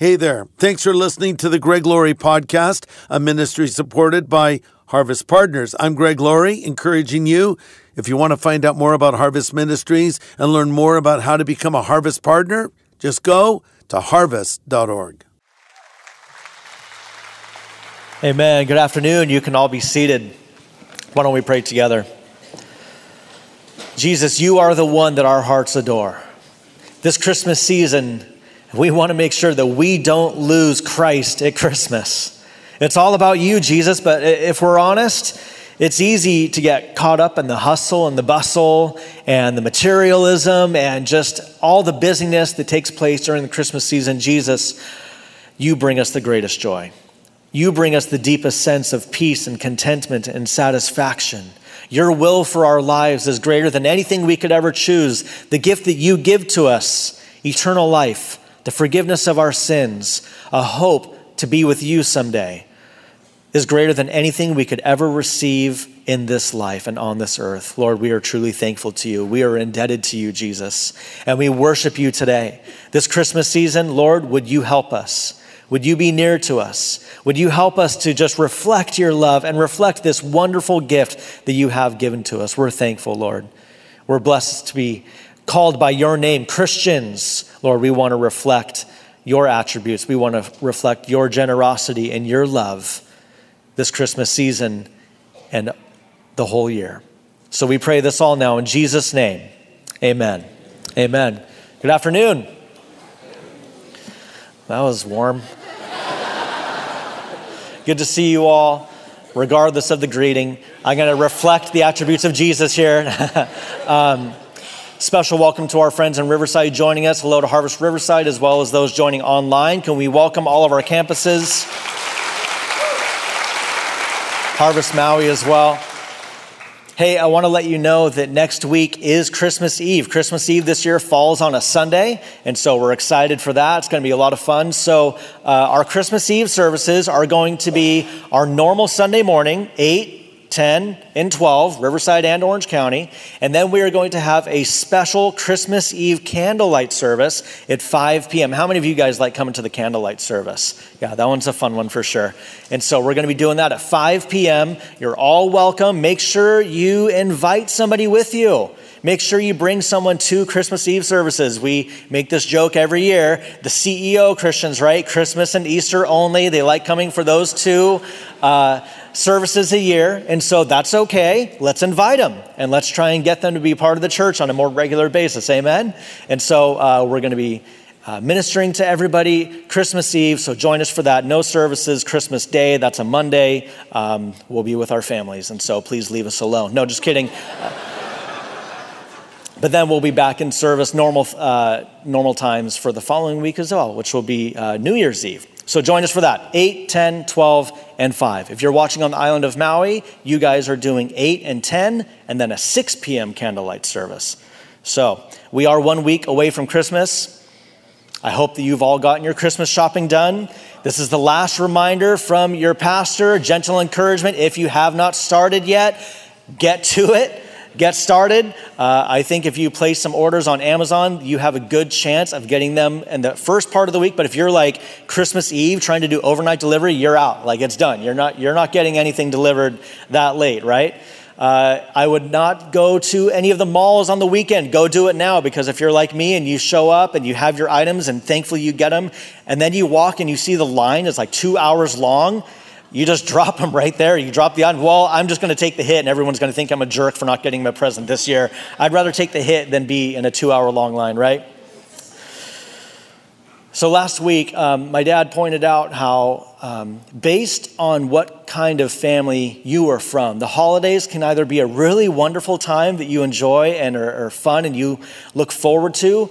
Hey there. Thanks for listening to the Greg Laurie podcast, a ministry supported by Harvest Partners. I'm Greg Laurie, encouraging you, if you want to find out more about Harvest Ministries and learn more about how to become a Harvest Partner, just go to harvest.org. Amen. Good afternoon. You can all be seated. Why don't we pray together? Jesus, you are the one that our hearts adore. This Christmas season, we want to make sure that we don't lose Christ at Christmas. It's all about you, Jesus, but if we're honest, it's easy to get caught up in the hustle and the bustle and the materialism and just all the busyness that takes place during the Christmas season. Jesus, you bring us the greatest joy. You bring us the deepest sense of peace and contentment and satisfaction. Your will for our lives is greater than anything we could ever choose. The gift that you give to us, eternal life, the forgiveness of our sins, a hope to be with you someday, is greater than anything we could ever receive in this life and on this earth. Lord, we are truly thankful to you. We are indebted to you, Jesus, and we worship you today. This Christmas season, Lord, would you help us? Would you be near to us? Would you help us to just reflect your love and reflect this wonderful gift that you have given to us? We're thankful, Lord. We're blessed to be called by your name, Christians. Lord, we want to reflect your attributes. We want to reflect your generosity and your love this Christmas season and the whole year. So we pray this all now in Jesus' name. Amen. Amen. Good afternoon. That was warm. Good to see you all, regardless of the greeting. I'm going to reflect the attributes of Jesus here. um, special welcome to our friends in Riverside joining us. Hello to Harvest Riverside, as well as those joining online. Can we welcome all of our campuses? Harvest Maui as well. Hey, I want to let you know that next week is Christmas Eve. Christmas Eve this year falls on a Sunday, and so we're excited for that. It's going to be a lot of fun. So, uh, our Christmas Eve services are going to be our normal Sunday morning, 8 10, and 12, Riverside and Orange County. And then we are going to have a special Christmas Eve candlelight service at 5 p.m. How many of you guys like coming to the candlelight service? Yeah, that one's a fun one for sure. And so we're going to be doing that at 5 p.m. You're all welcome. Make sure you invite somebody with you. Make sure you bring someone to Christmas Eve services. We make this joke every year. The CEO Christians, right? Christmas and Easter only. They like coming for those two. Uh, services a year, and so that's okay. Let's invite them and let's try and get them to be part of the church on a more regular basis. Amen? And so uh, we're going to be uh, ministering to everybody Christmas Eve, so join us for that. No services Christmas Day, that's a Monday. Um, we'll be with our families, and so please leave us alone. No, just kidding. Uh, but then we'll be back in service normal, uh, normal times for the following week as well, which will be uh, New Year's Eve. So join us for that 8, 10, 12, and 5. If you're watching on the island of Maui, you guys are doing 8 and 10, and then a 6 p.m. candlelight service. So we are one week away from Christmas. I hope that you've all gotten your Christmas shopping done. This is the last reminder from your pastor, gentle encouragement. If you have not started yet, get to it get started. Uh, I think if you place some orders on Amazon, you have a good chance of getting them in the first part of the week. But if you're like Christmas Eve trying to do overnight delivery, you're out. Like it's done. You're not, you're not getting anything delivered that late, right? Uh, I would not go to any of the malls on the weekend. Go do it now because if you're like me and you show up and you have your items and thankfully you get them, and then you walk and you see the line is like two hours long, you just drop them right there. You drop the item. Well, I'm just going to take the hit, and everyone's going to think I'm a jerk for not getting my present this year. I'd rather take the hit than be in a two hour long line, right? So last week, um, my dad pointed out how, um, based on what kind of family you are from, the holidays can either be a really wonderful time that you enjoy and are, are fun and you look forward to,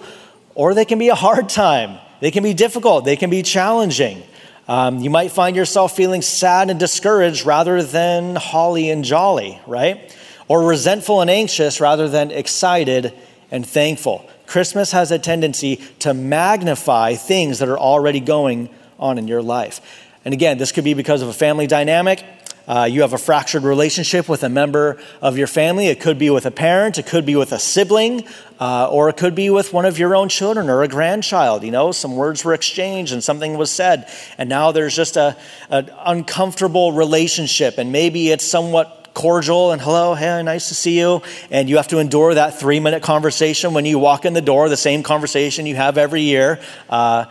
or they can be a hard time. They can be difficult. They can be challenging. Um, you might find yourself feeling sad and discouraged rather than holly and jolly, right? Or resentful and anxious rather than excited and thankful. Christmas has a tendency to magnify things that are already going on in your life. And again, this could be because of a family dynamic. Uh, you have a fractured relationship with a member of your family. It could be with a parent, it could be with a sibling, uh, or it could be with one of your own children or a grandchild. You know, some words were exchanged and something was said, and now there's just a, an uncomfortable relationship, and maybe it's somewhat cordial and hello, hey, nice to see you. And you have to endure that three minute conversation when you walk in the door, the same conversation you have every year. Uh,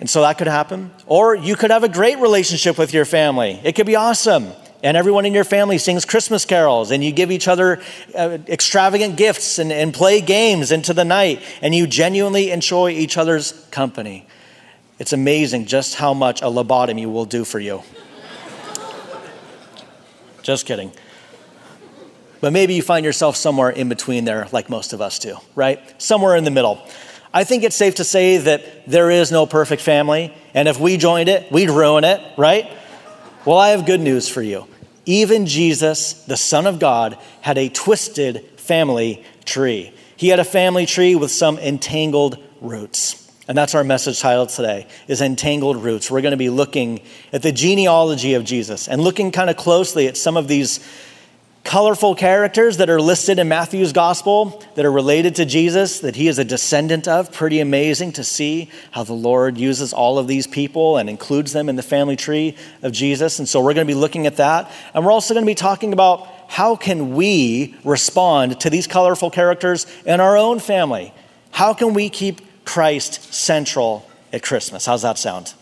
and so that could happen. Or you could have a great relationship with your family. It could be awesome. And everyone in your family sings Christmas carols, and you give each other uh, extravagant gifts and, and play games into the night, and you genuinely enjoy each other's company. It's amazing just how much a lobotomy will do for you. Just kidding. But maybe you find yourself somewhere in between there, like most of us do, right? Somewhere in the middle. I think it's safe to say that there is no perfect family, and if we joined it, we'd ruin it, right? Well, I have good news for you. Even Jesus, the Son of God, had a twisted family tree. He had a family tree with some entangled roots. And that's our message title today is entangled roots. We're going to be looking at the genealogy of Jesus and looking kind of closely at some of these colorful characters that are listed in Matthew's gospel that are related to Jesus that he is a descendant of. Pretty amazing to see how the Lord uses all of these people and includes them in the family tree of Jesus. And so we're going to be looking at that. And we're also going to be talking about how can we respond to these colorful characters in our own family? How can we keep Christ central at Christmas. How's that sound?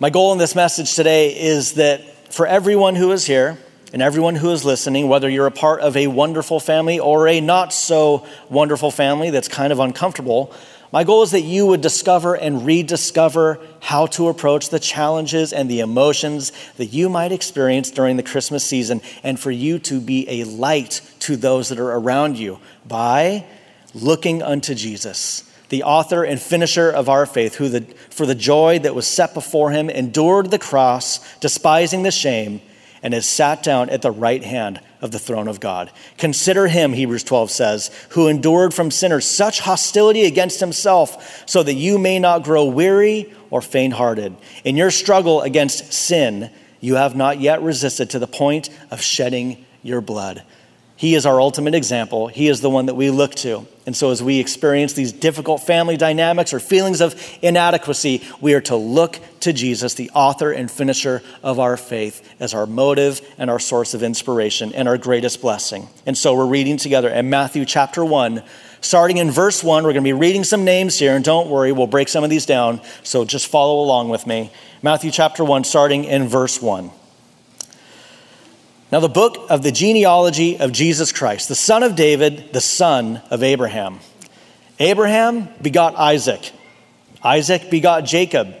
My goal in this message today is that for everyone who is here and everyone who is listening, whether you're a part of a wonderful family or a not so wonderful family that's kind of uncomfortable, my goal is that you would discover and rediscover how to approach the challenges and the emotions that you might experience during the Christmas season, and for you to be a light to those that are around you by looking unto Jesus, the author and finisher of our faith, who the, for the joy that was set before him endured the cross, despising the shame, and has sat down at the right hand of the throne of God. Consider him, Hebrews 12 says, who endured from sinners such hostility against himself, so that you may not grow weary or faint hearted. In your struggle against sin, you have not yet resisted to the point of shedding your blood. He is our ultimate example. He is the one that we look to. And so, as we experience these difficult family dynamics or feelings of inadequacy, we are to look to Jesus, the author and finisher of our faith, as our motive and our source of inspiration and our greatest blessing. And so, we're reading together in Matthew chapter 1, starting in verse 1. We're going to be reading some names here, and don't worry, we'll break some of these down. So, just follow along with me. Matthew chapter 1, starting in verse 1. Now, the book of the genealogy of Jesus Christ, the son of David, the son of Abraham. Abraham begot Isaac. Isaac begot Jacob,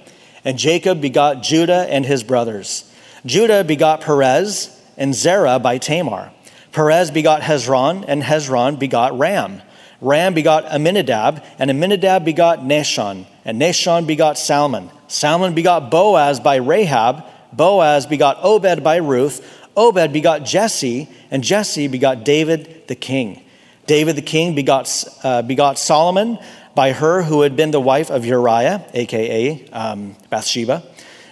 and Jacob begot Judah and his brothers. Judah begot Perez and Zerah by Tamar. Perez begot Hezron, and Hezron begot Ram. Ram begot Aminadab, and Aminadab begot Nahshon, and Nahshon begot Salmon. Salmon begot Boaz by Rahab. Boaz begot Obed by Ruth. Obed begot Jesse, and Jesse begot David the king. David the king begot, uh, begot Solomon by her who had been the wife of Uriah, aka um, Bathsheba.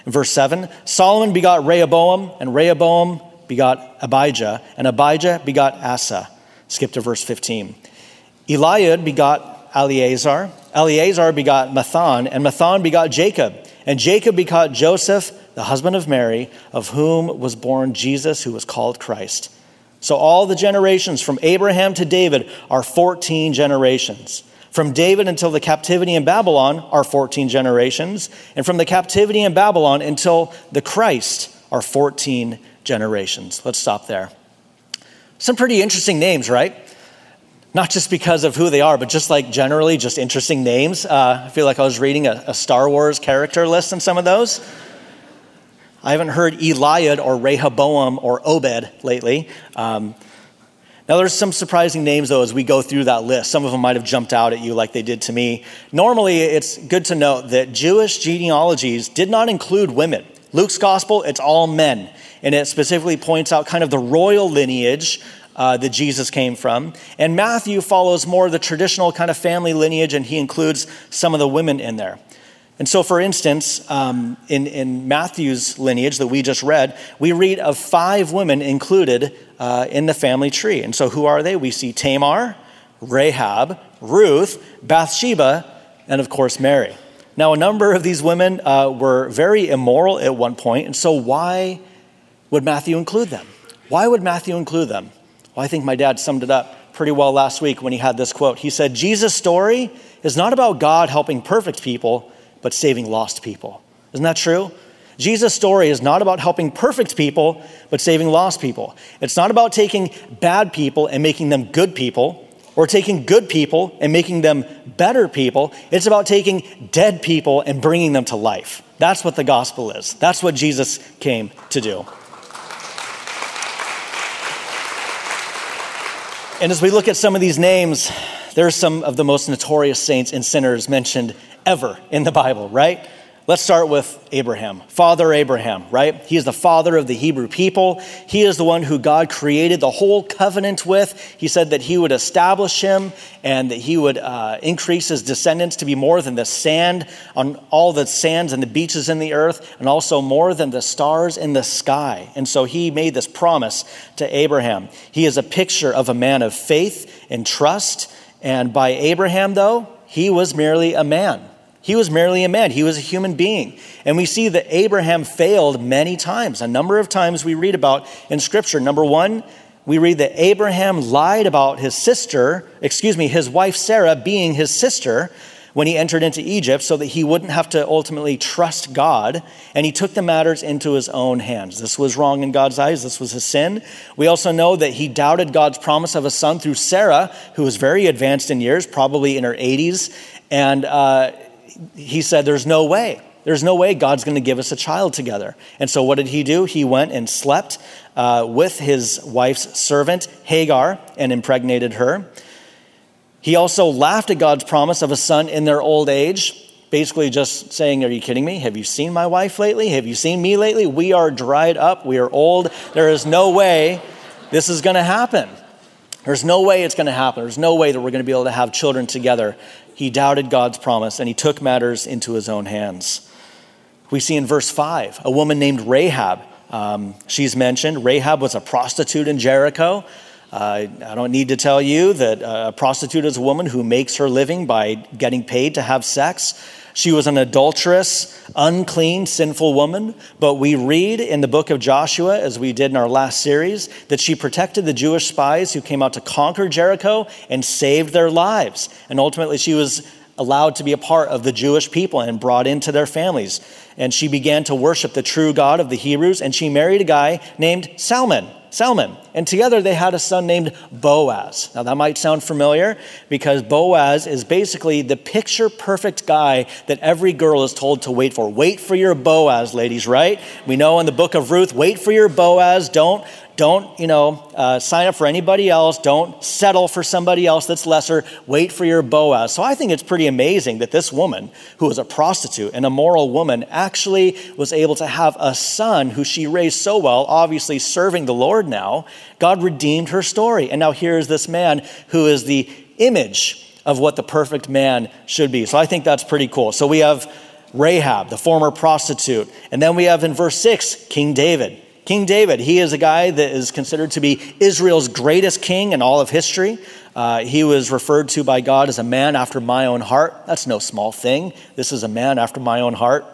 In verse 7, Solomon begot Rehoboam, and Rehoboam begot Abijah, and Abijah begot Asa. Skip to verse 15. Eliud begot Eleazar, Eleazar begot Matthan, and Matthan begot Jacob, and Jacob begot Joseph the husband of Mary, of whom was born Jesus, who was called Christ. So all the generations from Abraham to David are 14 generations. From David until the captivity in Babylon are 14 generations. And from the captivity in Babylon until the Christ are 14 generations. Let's stop there. Some pretty interesting names, right? Not just because of who they are, but just like generally, just interesting names. Uh, I feel like I was reading a, a Star Wars character list in some of those. I haven't heard Eliud or Rehoboam or Obed lately. Um, now, there's some surprising names, though, as we go through that list. Some of them might have jumped out at you like they did to me. Normally, it's good to note that Jewish genealogies did not include women. Luke's gospel, it's all men. And it specifically points out kind of the royal lineage uh, that Jesus came from. And Matthew follows more the traditional kind of family lineage, and he includes some of the women in there. And so, for instance, um, in, in Matthew's lineage that we just read, we read of five women included uh, in the family tree. And so, who are they? We see Tamar, Rahab, Ruth, Bathsheba, and of course, Mary. Now, a number of these women uh, were very immoral at one point. point, and so why would Matthew include them? Why would Matthew include them? Well, I think my dad summed it up pretty well last week when he had this quote. He said, Jesus' story is not about God helping perfect people, but saving lost people. Isn't that true? Jesus' story is not about helping perfect people, but saving lost people. It's not about taking bad people and making them good people, or taking good people and making them better people. It's about taking dead people and bringing them to life. That's what the gospel is. That's what Jesus came to do. And as we look at some of these names, there are some of the most notorious saints and sinners mentioned ever in the Bible, right? Let's start with Abraham, Father Abraham, right? He is the father of the Hebrew people. He is the one who God created the whole covenant with. He said that he would establish him and that he would uh, increase his descendants to be more than the sand on all the sands and the beaches in the earth, and also more than the stars in the sky. And so he made this promise to Abraham. He is a picture of a man of faith and trust. And by Abraham, though, he was merely a man. He was merely a man, he was a human being. And we see that Abraham failed many times. A number of times we read about in Scripture. Number one, we read that Abraham lied about his sister, excuse me, his wife Sarah being his sister when he entered into Egypt so that he wouldn't have to ultimately trust God. And he took the matters into his own hands. This was wrong in God's eyes. This was his sin. We also know that he doubted God's promise of a son through Sarah, who was very advanced in years, probably in her 80s. And, uh, he said, There's no way. There's no way God's going to give us a child together. And so, what did he do? He went and slept uh, with his wife's servant, Hagar, and impregnated her. He also laughed at God's promise of a son in their old age, basically just saying, Are you kidding me? Have you seen my wife lately? Have you seen me lately? We are dried up. We are old. There is no way this is going to happen. There's no way it's going to happen. There's no way that we're going to be able to have children together he doubted God's promise and he took matters into his own hands. We see in verse 5 a woman named Rahab. Um, she's mentioned. Rahab was a prostitute in Jericho. Uh, I don't need to tell you that a prostitute is a woman who makes her living by getting paid to have sex. She was an adulterous, unclean, sinful woman, but we read in the book of Joshua, as we did in our last series, that she protected the Jewish spies who came out to conquer Jericho and saved their lives. And ultimately, she was allowed to be a part of the Jewish people and brought into their families. And she began to worship the true God of the Hebrews, and she married a guy named Salmon. Salmon. And together they had a son named Boaz. Now that might sound familiar because Boaz is basically the picture perfect guy that every girl is told to wait for. Wait for your Boaz, ladies, right? We know in the book of Ruth, wait for your Boaz. Don't don't, you know, uh, sign up for anybody else. Don't settle for somebody else that's lesser. Wait for your Boaz. So I think it's pretty amazing that this woman, who was a prostitute, an immoral woman, actually was able to have a son who she raised so well, obviously serving the Lord now. God redeemed her story. And now here's this man who is the image of what the perfect man should be. So I think that's pretty cool. So we have Rahab, the former prostitute. And then we have in verse 6, King David. King David, he is a guy that is considered to be Israel's greatest king in all of history. Uh, he was referred to by God as a man after my own heart. That's no small thing. This is a man after my own heart.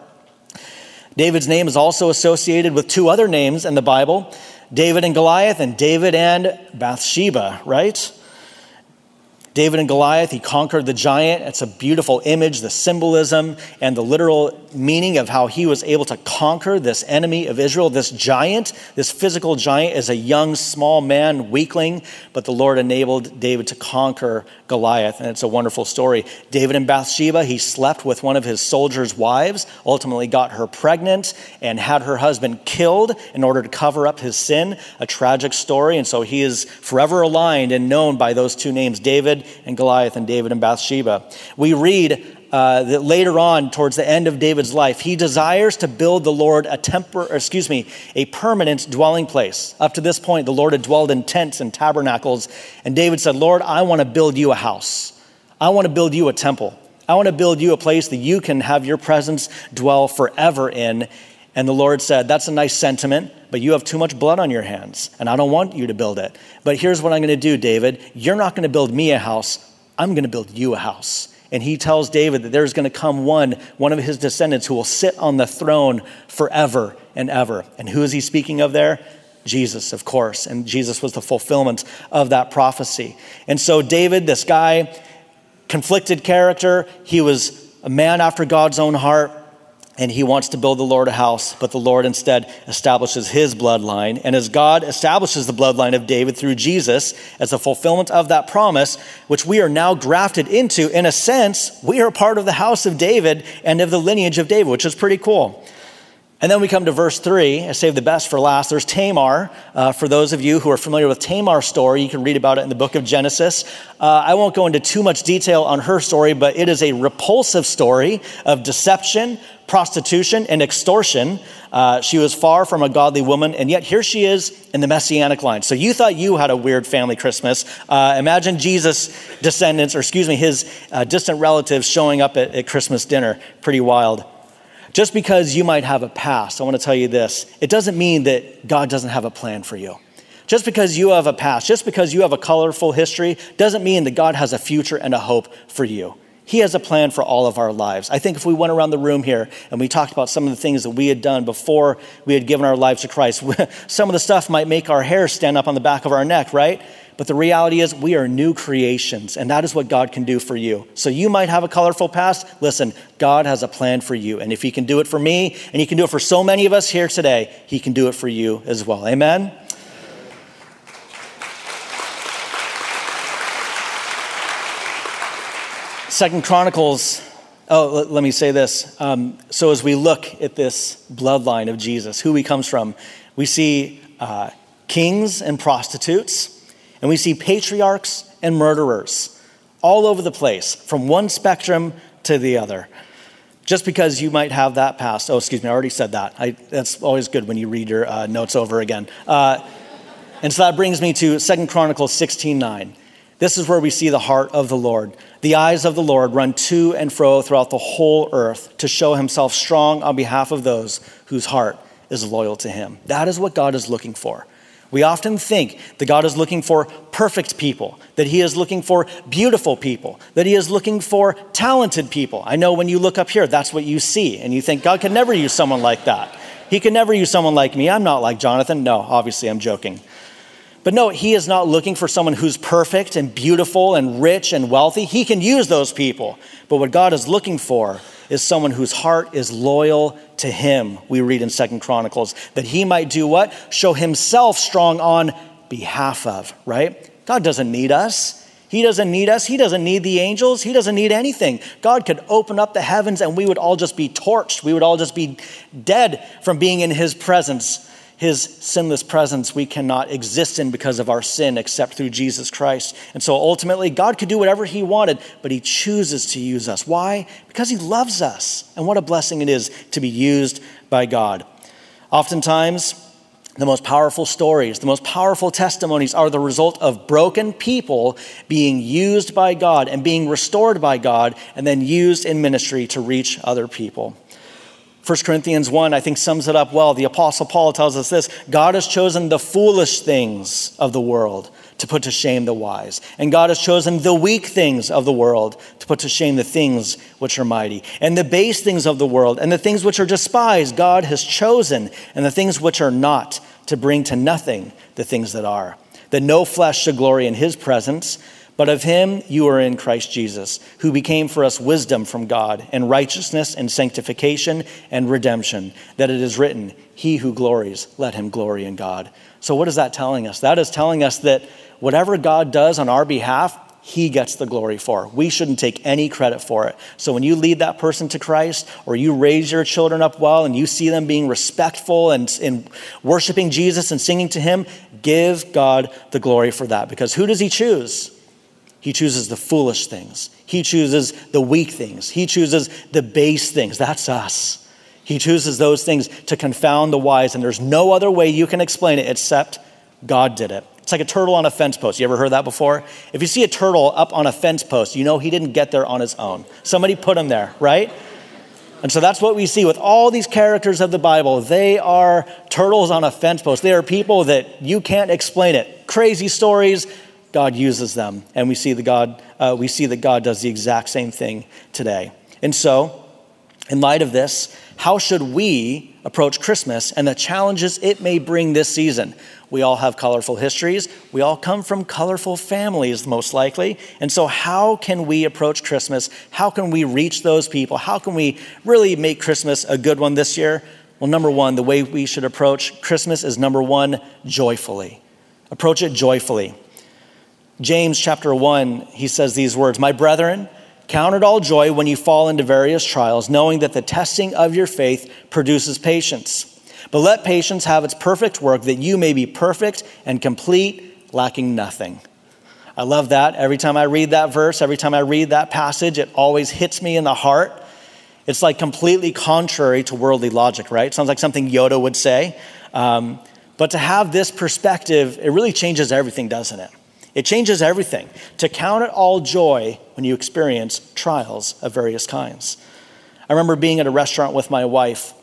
David's name is also associated with two other names in the Bible David and Goliath, and David and Bathsheba, right? David and Goliath, he conquered the giant. It's a beautiful image, the symbolism and the literal meaning of how he was able to conquer this enemy of Israel. This giant, this physical giant, is a young, small man, weakling, but the Lord enabled David to conquer Goliath. And it's a wonderful story. David and Bathsheba, he slept with one of his soldiers' wives, ultimately got her pregnant, and had her husband killed in order to cover up his sin. A tragic story. And so he is forever aligned and known by those two names, David and Goliath and David and Bathsheba. We read uh, that later on, towards the end of David's life, he desires to build the Lord a temper, excuse me, a permanent dwelling place. Up to this point, the Lord had dwelled in tents and tabernacles, and David said, "Lord, I want to build you a house. I want to build you a temple." I want to build you a place that you can have your presence dwell forever in. And the Lord said, That's a nice sentiment, but you have too much blood on your hands, and I don't want you to build it. But here's what I'm going to do, David. You're not going to build me a house, I'm going to build you a house. And he tells David that there's going to come one, one of his descendants, who will sit on the throne forever and ever. And who is he speaking of there? Jesus, of course. And Jesus was the fulfillment of that prophecy. And so, David, this guy, conflicted character, he was a man after God's own heart and he wants to build the Lord a house, but the Lord instead establishes his bloodline. And as God establishes the bloodline of David through Jesus as a fulfillment of that promise, which we are now grafted into, in a sense, we are part of the house of David and of the lineage of David, which is pretty cool. And then we come to verse three. I saved the best for last. There's Tamar. Uh, for those of you who are familiar with Tamar's story, you can read about it in the book of Genesis. Uh, I won't go into too much detail on her story, but it is a repulsive story of deception, prostitution, and extortion. Uh, she was far from a godly woman, and yet here she is in the messianic line. So you thought you had a weird family Christmas. Uh, imagine Jesus' descendants, or excuse me, his uh, distant relatives showing up at, at Christmas dinner. Pretty wild. Just because you might have a past, I want to tell you this it doesn't mean that God doesn't have a plan for you. Just because you have a past, just because you have a colorful history, doesn't mean that God has a future and a hope for you. He has a plan for all of our lives. I think if we went around the room here and we talked about some of the things that we had done before we had given our lives to Christ, some of the stuff might make our hair stand up on the back of our neck, right? But the reality is, we are new creations, and that is what God can do for you. So you might have a colorful past. Listen, God has a plan for you. And if He can do it for me, and He can do it for so many of us here today, He can do it for you as well. Amen? Second Chronicles. Oh, let, me say this. Um, so as we look at this bloodline of Jesus, who he comes from, we see uh, kings and prostitutes. And we see patriarchs and murderers all over the place, from one spectrum to the other. Just because you might have that past. Oh, excuse me, I already said that. I, that's always good when you read your uh, notes over again. Uh, and so that brings me to Second Chronicles 16 9. This is where we see the heart of the Lord. The eyes of the Lord run to and fro throughout the whole earth to show himself strong on behalf of those whose heart is loyal to him. That is what God is looking for. We often think that God is looking for perfect people, that He is looking for beautiful people, that He is looking for talented people. I know when you look up here, that's what you see, and you think God can never use someone like that. He can never use someone like me. I'm not like Jonathan. No, obviously, I'm joking. But no, He is not looking for someone who's perfect and beautiful and rich and wealthy. He can use those people. But what God is looking for is someone whose heart is loyal to him, we read in Second Chronicles, that he might do what? Show himself strong on behalf of, right? God doesn't need us. He doesn't need us. He doesn't need the angels. He doesn't need anything. God could open up the heavens and we would all just be torched. We would all just be dead from being in his presence his sinless presence we cannot exist in because of our sin except through Jesus Christ. And so ultimately, God could do whatever he wanted, but he chooses to use us. Why? Because he loves us. And what a blessing it is to be used by God. Oftentimes, the most powerful stories, the most powerful testimonies are the result of broken people being used by God and being restored by God and then used in ministry to reach other people. 1 Corinthians 1, I think, sums it up well. The Apostle Paul tells us this God has chosen the foolish things of the world to put to shame the wise. And God has chosen the weak things of the world to put to shame the things which are mighty. And the base things of the world and the things which are despised, God has chosen, and the things which are not to bring to nothing the things that are, that no flesh should glory in his presence. But of him you are in Christ Jesus, who became for us wisdom from God, and righteousness, and sanctification, and redemption, that it is written, He who glories, let him glory in God. So, what is that telling us? That is telling us that whatever God does on our behalf, he gets the glory for. We shouldn't take any credit for it. So when you lead that person to Christ or you raise your children up well and you see them being respectful and, and worshiping Jesus and singing to him, give God the glory for that. Because who does he choose? He chooses the foolish things. He chooses the weak things. He chooses the base things. That's us. He chooses those things to confound the wise, and there's no other way you can explain it except God did it. It's like a turtle on a fence post. You ever heard that before? If you see a turtle up on a fence post, you know he didn't get there on his own. Somebody put him there, right? And so that's what we see with all these characters of the Bible. They are turtles on a fence post. They are people that you can't explain it. Crazy stories. God uses them, and we see the God. Uh, we see that God does the exact same thing today. And so, in light of this, how should we approach Christmas and the challenges it may bring this season? We all have colorful histories. We all come from colorful families, most likely. And so, how can we approach Christmas? How can we reach those people? How can we really make Christmas a good one this year? Well, number one, the way we should approach Christmas is number one, joyfully. Approach it joyfully. James chapter 1, he says these words My brethren, Count it all joy when you fall into various trials, knowing that the testing of your faith produces patience. But let patience have its perfect work, that you may be perfect and complete, lacking nothing. I love that. Every time I read that verse, every time I read that passage, it always hits me in the heart. It's like completely contrary to worldly logic, right? Sounds like something Yoda would say. Um, but to have this perspective, it really changes everything, doesn't it? It changes everything. To count it all joy when you experience trials of various kinds. I remember being at a restaurant with my wife,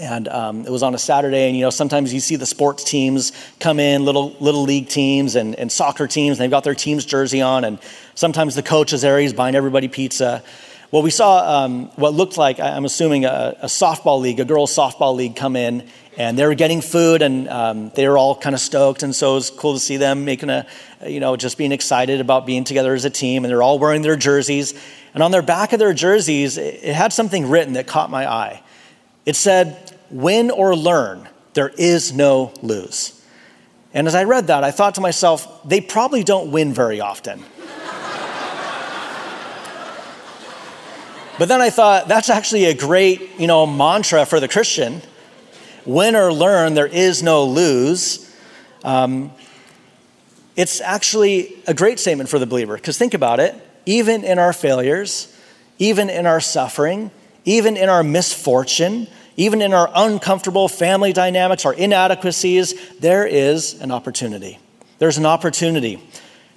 and um, it was on a Saturday, and you know sometimes you see the sports teams come in, little little league teams and, and soccer teams, and they've got their team's jersey on, and sometimes the coach is there, he's buying everybody pizza. Well, we saw um, what looked like, I'm assuming, a, a softball league, a girls' softball league come in, and they were getting food and um, they were all kind of stoked. And so it was cool to see them making a you know just being excited about being together as a team. And they're all wearing their jerseys. And on their back of their jerseys it had something written that caught my eye. It said win or learn there is no lose. And as i read that i thought to myself they probably don't win very often. But then i thought that's actually a great you know mantra for the christian win or learn, there is no lose. Um, it's actually a great statement for the believer because think about it. Even in our failures, even in our suffering, even in our misfortune, even in our uncomfortable family dynamics, our inadequacies, there is an opportunity. There's an opportunity.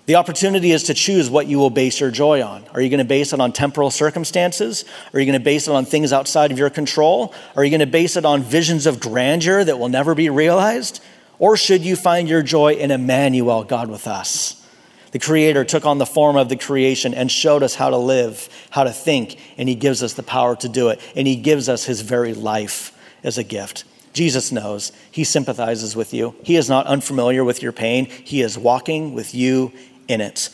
The opportunity is to choose what you will base your joy on. Are you going to base it on temporal circumstances? Are you going to base it on things outside of your control? Are you going to base it on visions of grandeur that will never be realized? Or should you find your joy in Emmanuel, God with us? The Creator took on the form of the creation and showed us how to live, how to think, and He gives us the power to do it. And He gives us His very life as a gift. Jesus knows. He sympathizes with you. He is not unfamiliar with your pain. He is walking with you in it.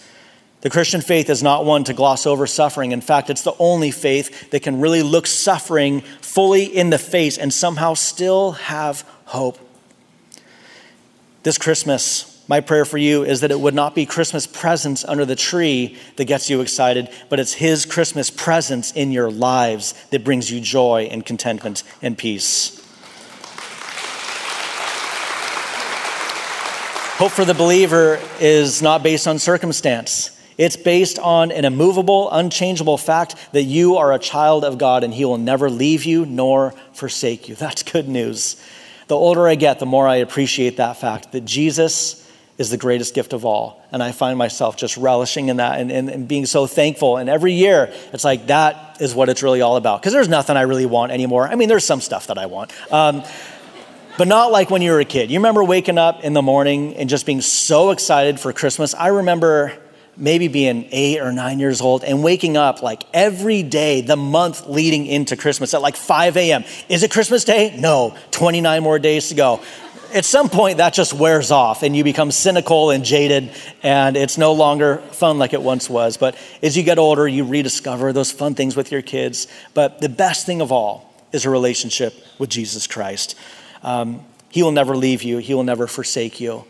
The Christian faith is not one to gloss over suffering. In fact, it's the only faith that can really look suffering fully in the face and somehow still have hope. This Christmas, my prayer for you is that it would not be Christmas presents under the tree that gets you excited, but it's His Christmas presence in your lives that brings you joy and contentment and peace. Hope for the believer is not based on circumstance. It's based on an immovable, unchangeable fact that you are a child of God and He will never leave you nor forsake you. That's good news. The older I get, the more I appreciate that fact that Jesus is the greatest gift of all. And I find myself just relishing in that and, and, and being so thankful. And every year, it's like that is what it's really all about. Because there's nothing I really want anymore. I mean, there's some stuff that I want. Um, but not like when you were a kid. You remember waking up in the morning and just being so excited for Christmas? I remember maybe being eight or nine years old and waking up like every day, the month leading into Christmas at like 5 a.m. Is it Christmas Day? No, 29 more days to go. At some point, that just wears off and you become cynical and jaded, and it's no longer fun like it once was. But as you get older, you rediscover those fun things with your kids. But the best thing of all is a relationship with Jesus Christ. Um, he will never leave you, He will never forsake you.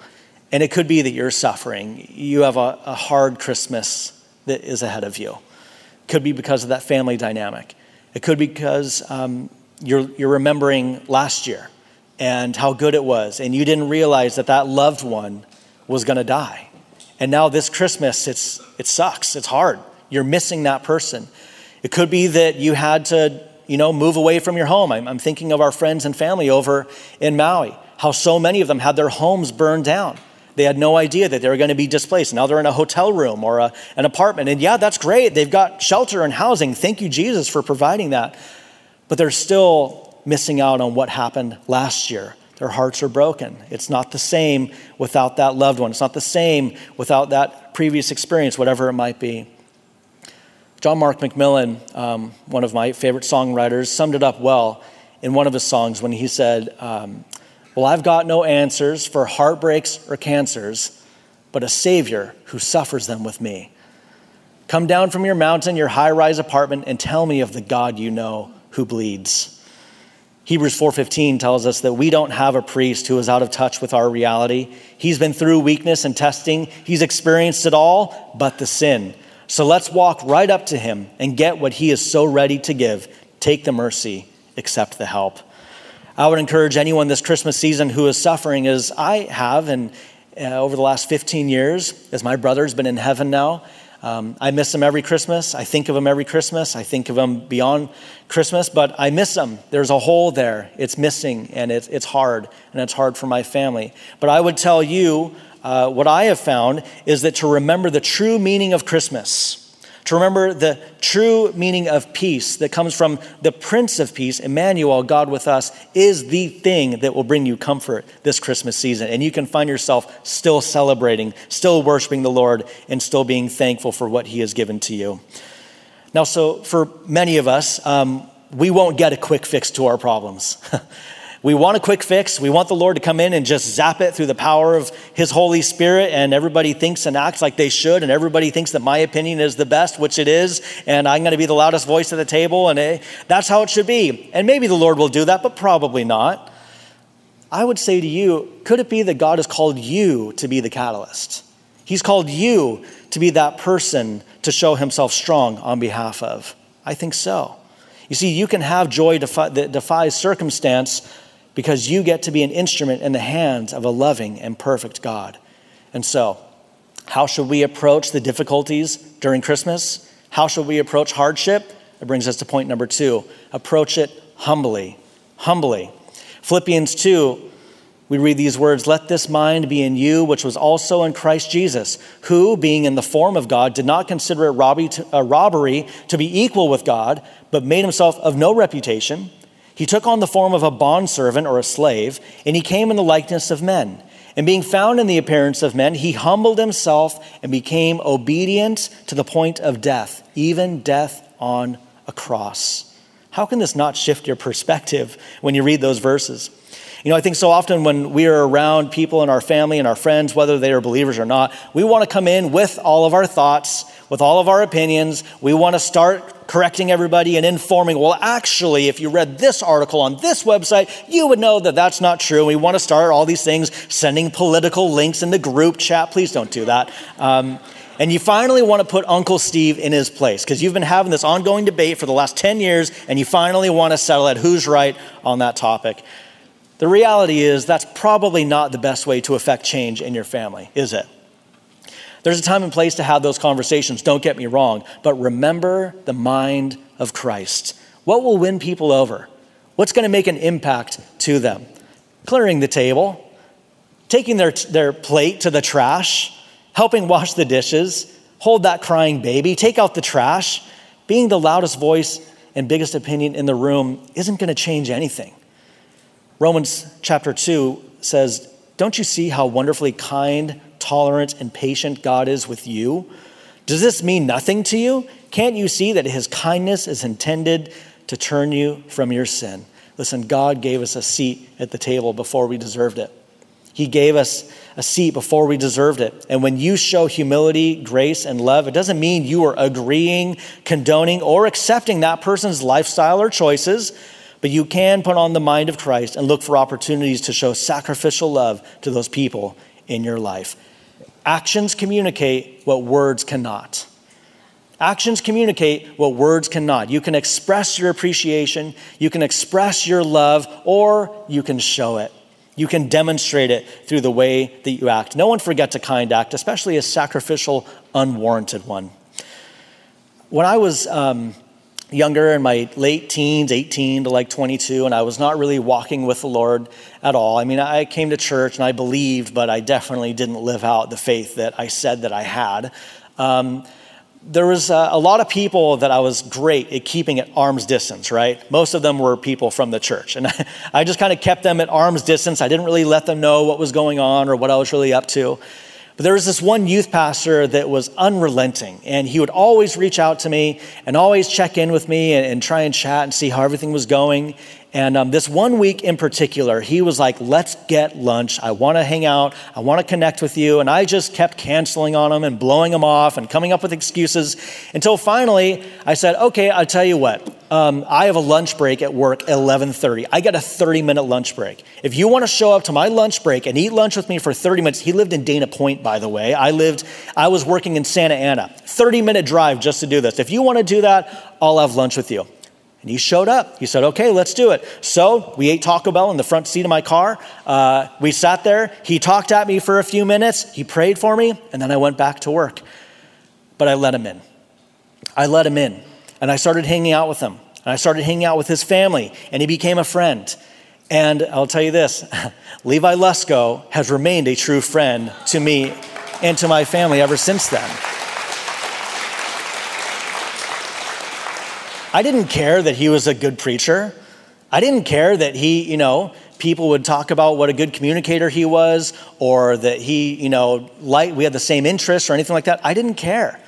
And it could be that you're suffering. You have a, a hard Christmas that is ahead of you. It could be because of that family dynamic. It could be because um, you're, you're remembering last year and how good it was, and you didn't realize that that loved one was going to die. And now this Christmas, it's, it sucks. It's hard. You're missing that person. It could be that you had to you know, move away from your home. I'm, I'm thinking of our friends and family over in Maui, how so many of them had their homes burned down. They had no idea that they were going to be displaced. Now they're in a hotel room or a, an apartment. And yeah, that's great. They've got shelter and housing. Thank you, Jesus, for providing that. But they're still missing out on what happened last year. Their hearts are broken. It's not the same without that loved one. It's not the same without that previous experience, whatever it might be. John Mark McMillan, um, one of my favorite songwriters, summed it up well in one of his songs when he said, um, Well, I've got no answers for heartbreaks or cancers, but a Savior who suffers them with me. Come down from your mountain, your high rise apartment, and tell me of the God you know who bleeds. Hebrews 4:15 tells us that we don't have a priest who is out of touch with our reality. He's been through weakness and testing. He's experienced it all but the sin. So let's walk right up to him and get what he is so ready to give. Take the mercy, accept the help. I would encourage anyone this Christmas season who is suffering as I have and uh, over the last 15 years as my brother's been in heaven now um, I miss him every Christmas. I think of him every Christmas. I think of him beyond Christmas, but I miss him. There's a hole there. It's missing, and it's, it's hard, and it's hard for my family. But I would tell you uh, what I have found is that to remember the true meaning of Christmas, to remember the true meaning of peace that comes from the Prince of Peace, Emmanuel, God with us, is the thing that will bring you comfort this Christmas season. And you can find yourself still celebrating, still worshiping the Lord, and still being thankful for what He has given to you. Now, so for many of us, um, we won't get a quick fix to our problems. We want a quick fix. We want the Lord to come in and just zap it through the power of His Holy Spirit, and everybody thinks and acts like they should, and everybody thinks that my opinion is the best, which it is, and I'm going to be the loudest voice at the table, and it, that's how it should be. And maybe the Lord will do that, but probably not. I would say to you, could it be that God has called you to be the catalyst? He's called you to be that person to show Himself strong on behalf of. I think so. You see, you can have joy that defies circumstance because you get to be an instrument in the hands of a loving and perfect God. And so, how should we approach the difficulties during Christmas? How should we approach hardship? That brings us to point number two approach it humbly. Humbly. Philippians 2, we read these words Let this mind be in you, which was also in Christ Jesus, who, being in the form of God, did not consider it a uh, robbery to be equal with God, but made himself of no reputation he took on the form of a bondservant or a slave, and he came in the likeness of men. And being found in the appearance of men, he humbled himself and became obedient to the point of death, even death on a cross. How can this not shift your perspective when you read those verses? You know, I think so often when we are around people in our family and our friends, whether they are believers or not, we want to come in with all of our thoughts, with all of our opinions. We want to start correcting everybody and informing, well, actually, if you read this article on this website, you would know that that's not true. We want to start all these things, sending political links in the group chat. Please don't do that. Um, and you finally want to put Uncle Steve in his place because you've been having this ongoing debate for the last 10 years and you finally want to settle at who's right on that topic. The reality is, that's probably not the best way to affect change in your family, is it? There's a time and place to have those conversations, don't get me wrong, but remember the mind of Christ. What will win people over? What's going to make an impact to them? Clearing the table, taking their, their plate to the trash, helping wash the dishes, hold that crying baby, take out the trash. Being the loudest voice and biggest opinion in the room isn't going to change anything. Romans chapter 2 says, Don't you see how wonderfully kind, tolerant, and patient God is with you? Does this mean nothing to you? Can't you see that his kindness is intended to turn you from your sin? Listen, God gave us a seat at the table before we deserved it. He gave us a seat before we deserved it. And when you show humility, grace, and love, it doesn't mean you are agreeing, condoning, or accepting that person's lifestyle or choices. But you can put on the mind of Christ and look for opportunities to show sacrificial love to those people in your life. Actions communicate what words cannot. Actions communicate what words cannot. You can express your appreciation, you can express your love, or you can show it. You can demonstrate it through the way that you act. No one forgets a kind act, especially a sacrificial, unwarranted one. When I was um, younger in my late teens, 18 to like 22, and I was not really walking with the Lord at all. I mean, I came to church and I believed, but I definitely didn't live out the faith that I said that I had. Um, there was a, a, lot of people that I was great at keeping at arm's distance, right? Most of them were people from the church. And I, I just kind of kept them at arm's distance. I didn't really let them know what was going on or what I was really up to. But there was this one youth pastor that was unrelenting, and he would always reach out to me and always check in with me and, and try and chat and see how everything was going. And um, this one week in particular, he was like, let's get lunch. I want to hang out. I want to connect with you. And I just kept canceling on him and blowing him off and coming up with excuses until finally I said, okay, I'll tell you what. Um, I have a lunch break at work at 11.30. I get a 30-minute lunch break. If you want to show up to my lunch break and eat lunch with me for 30 minutes, he lived in Dana Point, by the way. I lived, I was working in Santa Ana. 30-minute drive just to do this. If you want to do that, I'll have lunch with you. And he showed up. He said, okay, let's do it. So we ate Taco Bell in the front seat of my car. Uh, we sat there. He talked at me for a few minutes. He prayed for me, and then I went back to work. But I let him in. I let him in. And I started hanging out with him. And I started hanging out with his family, and he became a friend. And I'll tell you this Levi Lusko has remained a true friend to me and to my family ever since then. I didn't care that he was a good preacher. I didn't care that he, you know, people would talk about what a good communicator he was or that he, you know, like we had the same interests or anything like that. I didn't care.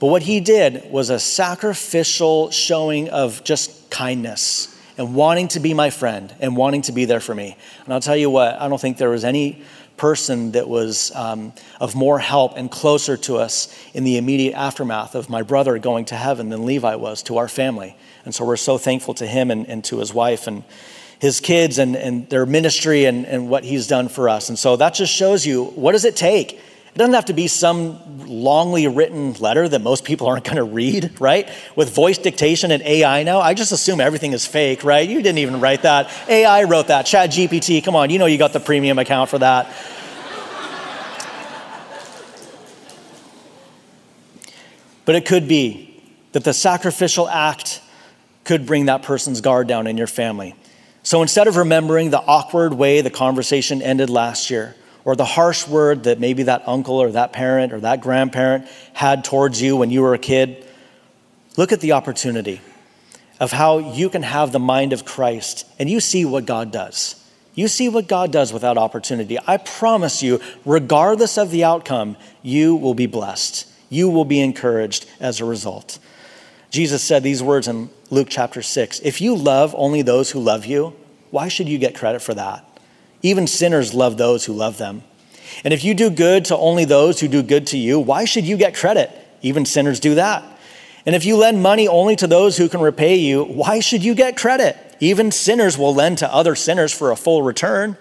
But what he did was a sacrificial showing of just kindness and wanting to be my friend and wanting to be there for me. And I'll tell you what, I don't think there was any person that was um, of more help and closer to us in the immediate aftermath of my brother going to heaven than Levi was to our family. And so we're so thankful to him and, and to his wife and his kids and, and their ministry and, and what he's done for us. And so that just shows you what does it take? It doesn't have to be some longly written letter that most people aren't going to read, right? With voice dictation and AI now, I just assume everything is fake, right? You didn't even write that. AI wrote that. Chat GPT, come on, you know you got the premium account for that. but it could be that the sacrificial act could bring that person's guard down in your family. So instead of remembering the awkward way the conversation ended last year, or the harsh word that maybe that uncle or that parent or that grandparent had towards you when you were a kid, look at the opportunity of how you can have the mind of Christ and you see what God does. You see what God does without opportunity. I promise you, regardless of the outcome, you will be blessed. You will be encouraged as a result. Jesus said these words in Luke chapter 6 If you love only those who love you, why should you get credit for that? Even sinners love those who love them. And if you do good to only those who do good to you, why should you get credit? Even sinners do that. And if you lend money only to those who can repay you, why should you get credit? Even sinners will lend to other sinners for a full return.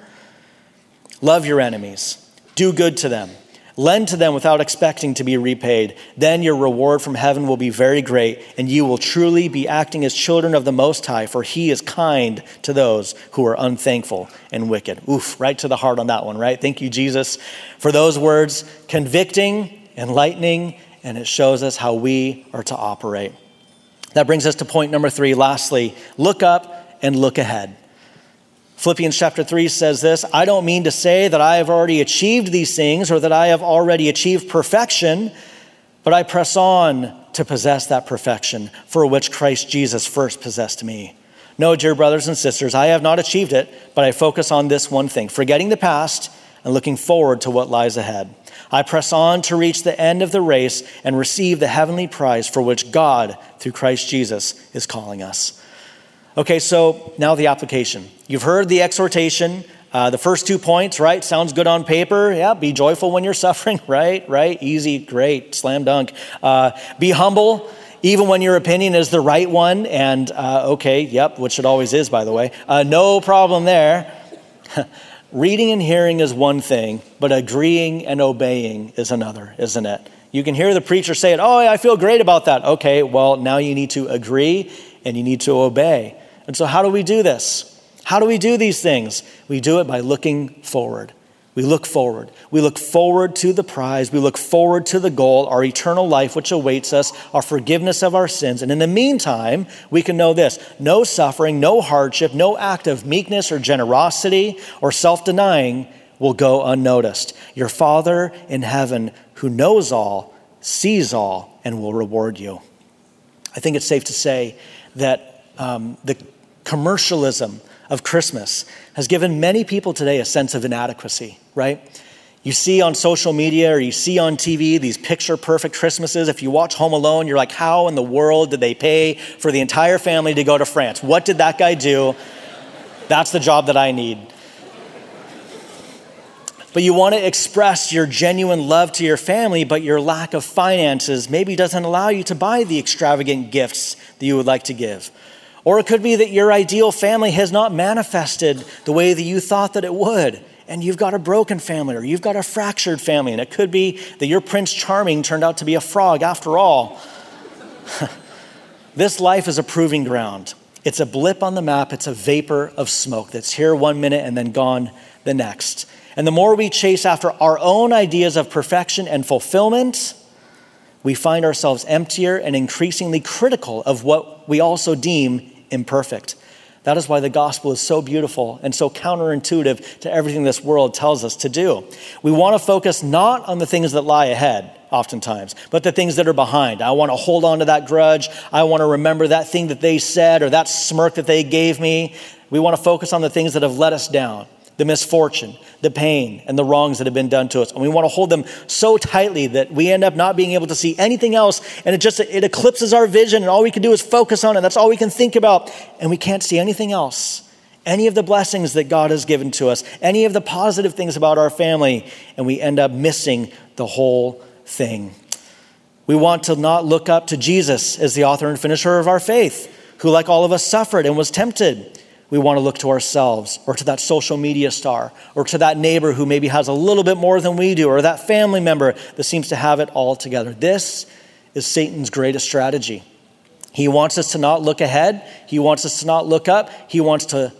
Love your enemies, do good to them Lend to them without expecting to be repaid. Then your reward from heaven will be very great, and you will truly be acting as children of the Most High, for He is kind to those who are unthankful and wicked. Oof, right to the heart on that one, right? Thank you, Jesus, for those words, convicting, enlightening, and it shows us how we are to operate. That brings us to point number three. Lastly, look up and look ahead. Philippians chapter 3 says this I don't mean to say that I have already achieved these things or that I have already achieved perfection, but I press on to possess that perfection for which Christ Jesus first possessed me. No, dear brothers and sisters, I have not achieved it, but I focus on this one thing forgetting the past and looking forward to what lies ahead. I press on to reach the end of the race and receive the heavenly prize for which God, through Christ Jesus, is calling us. Okay, so now the application. You've heard the exhortation, uh, the first two points, right? Sounds good on paper. Yeah, be joyful when you're suffering, right? Right? Easy, great, slam dunk. Uh, be humble, even when your opinion is the right one. And uh, okay, yep, which it always is, by the way. Uh, no problem there. Reading and hearing is one thing, but agreeing and obeying is another, isn't it? You can hear the preacher say it, oh, I feel great about that. Okay, well, now you need to agree and you need to obey. And so, how do we do this? How do we do these things? We do it by looking forward. We look forward. We look forward to the prize. We look forward to the goal, our eternal life, which awaits us, our forgiveness of our sins. And in the meantime, we can know this no suffering, no hardship, no act of meekness or generosity or self denying will go unnoticed. Your Father in heaven, who knows all, sees all, and will reward you. I think it's safe to say that um, the commercialism of Christmas has given many people today a sense of inadequacy, right? You see on social media or you see on TV these picture perfect Christmases. If you watch Home Alone, you're like, how in the world did they pay for the entire family to go to France? What did that guy do? That's the job that I need. But you want to express your genuine love to your family, but your lack of finances maybe doesn't allow you to buy the extravagant gifts that you would like to give. Or it could be that your ideal family has not manifested the way that you thought that it would. And you've got a broken family or you've got a fractured family. And it could be that your Prince Charming turned out to be a frog after all. this life is a proving ground. It's a blip on the map, it's a vapor of smoke that's here one minute and then gone the next. And the more we chase after our own ideas of perfection and fulfillment, we find ourselves emptier and increasingly critical of what we also deem imperfect. That is why the gospel is so beautiful and so counterintuitive to everything this world tells us to do. We want to focus not on the things that lie ahead, oftentimes, but the things that are behind. I want to hold on to that grudge. I want to remember that thing that they said or that smirk that they gave me. We want to focus on the things that have let us down the misfortune, the pain, and the wrongs that have been done to us. And we want to hold them so tightly that we end up not being able to see anything else. And it just it eclipses our vision, and all we can do is focus on it. That's all we can think about. And we can't see anything else. Any of the blessings that God has given to us, any of the positive things about our family, and we end up missing the whole thing. We want to not look up to Jesus as the author and finisher of our faith, who, like all of us, suffered and was tempted we want to look to ourselves or to that social media star or to that neighbor who maybe has a little bit more than we do or that family member that seems to have it all together. This is Satan's greatest strategy. He wants us to not look ahead, he wants us to not look up, he wants to,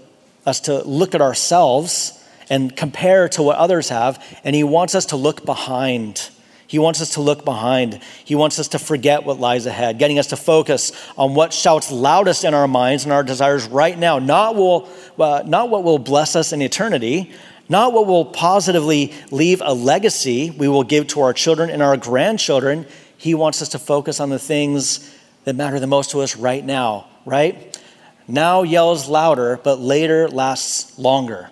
us to look at ourselves and compare to what others have, and he wants us to look behind. He wants us to look behind. He wants us to forget what lies ahead, getting us to focus on what shouts loudest in our minds and our desires right now, not, will, uh, not what will bless us in eternity, not what will positively leave a legacy we will give to our children and our grandchildren. He wants us to focus on the things that matter the most to us right now, right? Now yells louder, but later lasts longer.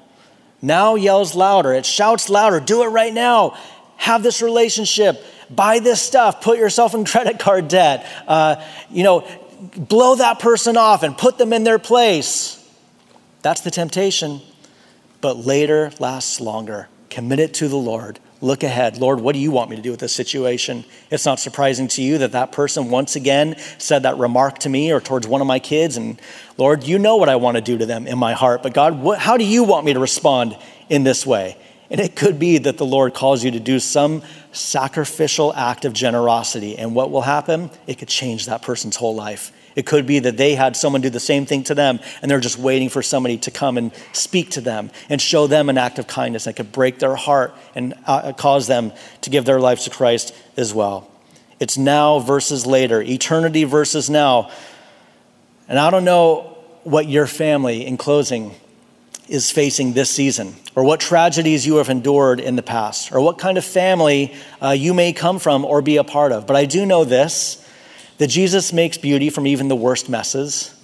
Now yells louder, it shouts louder, do it right now have this relationship, buy this stuff, put yourself in credit card debt, uh, you know, blow that person off and put them in their place. That's the temptation. But later lasts longer. Commit it to the Lord. Look ahead. Lord, what do you want me to do with this situation? It's not surprising to you that that person once again said that remark to me or towards one of my kids. And Lord, you know what I want to do to them in my heart. But God, what, how do you want me to respond in this way? And it could be that the Lord calls you to do some sacrificial act of generosity. And what will happen? It could change that person's whole life. It could be that they had someone do the same thing to them and they're just waiting for somebody to come and speak to them and show them an act of kindness that could break their heart and uh, cause them to give their lives to Christ as well. It's now versus later, eternity versus now. And I don't know what your family, in closing, is facing this season, or what tragedies you have endured in the past, or what kind of family uh, you may come from or be a part of. But I do know this that Jesus makes beauty from even the worst messes.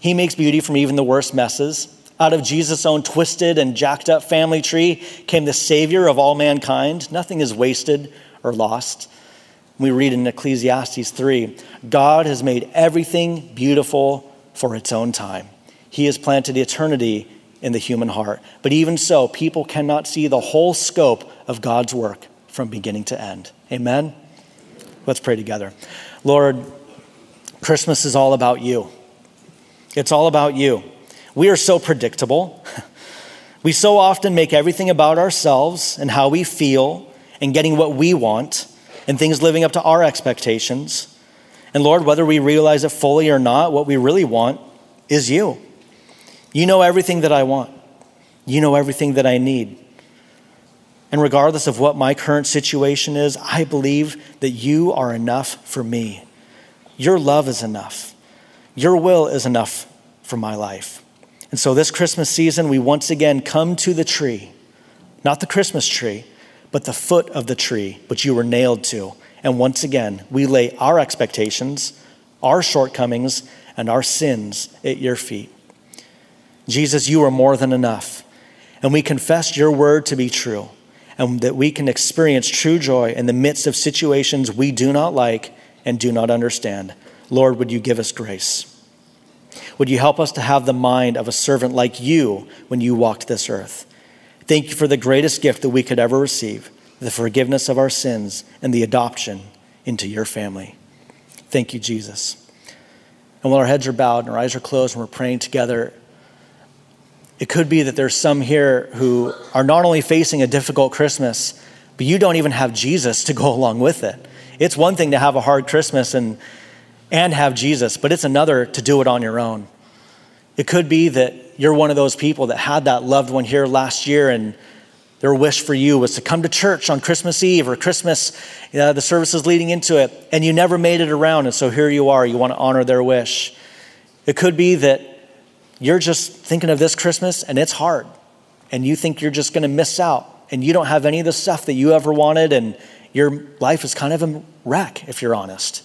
He makes beauty from even the worst messes. Out of Jesus' own twisted and jacked up family tree came the Savior of all mankind. Nothing is wasted or lost. We read in Ecclesiastes 3 God has made everything beautiful for its own time. He has planted eternity in the human heart. But even so, people cannot see the whole scope of God's work from beginning to end. Amen? Let's pray together. Lord, Christmas is all about you. It's all about you. We are so predictable. We so often make everything about ourselves and how we feel and getting what we want and things living up to our expectations. And Lord, whether we realize it fully or not, what we really want is you. You know everything that I want. You know everything that I need. And regardless of what my current situation is, I believe that you are enough for me. Your love is enough. Your will is enough for my life. And so this Christmas season, we once again come to the tree, not the Christmas tree, but the foot of the tree, which you were nailed to. And once again, we lay our expectations, our shortcomings, and our sins at your feet. Jesus, you are more than enough. And we confess your word to be true, and that we can experience true joy in the midst of situations we do not like and do not understand. Lord, would you give us grace? Would you help us to have the mind of a servant like you when you walked this earth? Thank you for the greatest gift that we could ever receive the forgiveness of our sins and the adoption into your family. Thank you, Jesus. And while our heads are bowed and our eyes are closed and we're praying together, it could be that there's some here who are not only facing a difficult Christmas, but you don't even have Jesus to go along with it. It's one thing to have a hard Christmas and, and have Jesus, but it's another to do it on your own. It could be that you're one of those people that had that loved one here last year and their wish for you was to come to church on Christmas Eve or Christmas, uh, the services leading into it, and you never made it around. And so here you are, you want to honor their wish. It could be that you're just thinking of this Christmas and it's hard, and you think you're just going to miss out, and you don't have any of the stuff that you ever wanted, and your life is kind of a wreck, if you're honest.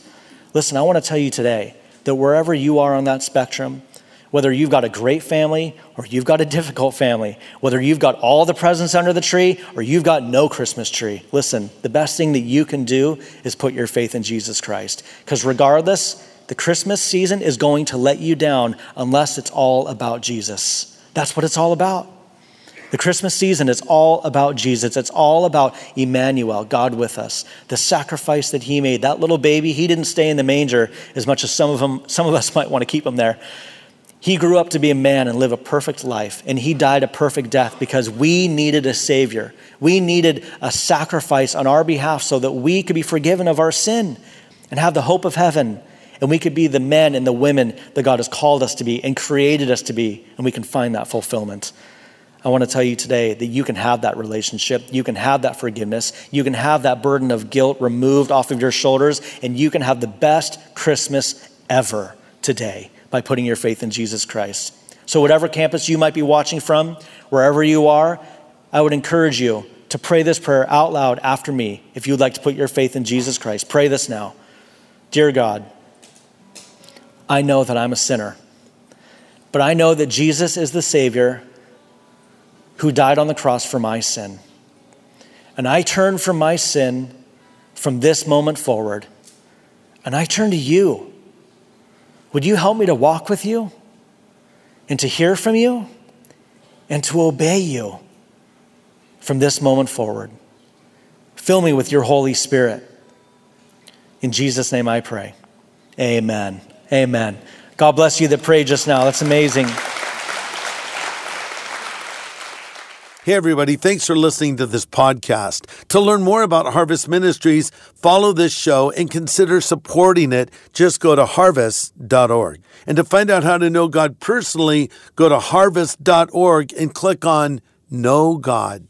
Listen, I want to tell you today that wherever you are on that spectrum, whether you've got a great family or you've got a difficult family, whether you've got all the presents under the tree or you've got no Christmas tree. Listen, the best thing that you can do is put your faith in Jesus Christ. Because regardless, the Christmas season is going to let you down unless it's all about Jesus. That's what it's all about. The Christmas season is all about Jesus. It's all about Emmanuel, God with us. The sacrifice that he made. That little baby, he didn't stay in the manger as much as some of them, some of us might want to keep him there. He grew up to be a man and live a perfect life, and he died a perfect death because we needed a Savior. We needed a sacrifice on our behalf so that we could be forgiven of our sin and have the hope of heaven. And we could be the men and the women that God has called us to be and created us to be, and we can find that fulfillment. I want to tell you today that you can have that relationship. You can have that forgiveness. You can have that burden of guilt removed off of your shoulders, and you can have the best Christmas ever today by putting your faith in Jesus Christ. So, whatever campus you might be watching from, wherever you are, I would encourage you to pray this prayer out loud after me if you would like to put your faith in Jesus Christ. Pray this now. Dear God, I know that I'm a sinner, but I know that Jesus is the Savior who died on the cross for my sin. And I turn from my sin from this moment forward, and I turn to you would you help me to walk with you and to hear from you and to obey you from this moment forward? Fill me with your Holy Spirit. In Jesus' name I pray. Amen. Amen. God bless you that prayed just now. That's amazing. Hey, everybody, thanks for listening to this podcast. To learn more about Harvest Ministries, follow this show and consider supporting it. Just go to harvest.org. And to find out how to know God personally, go to harvest.org and click on Know God.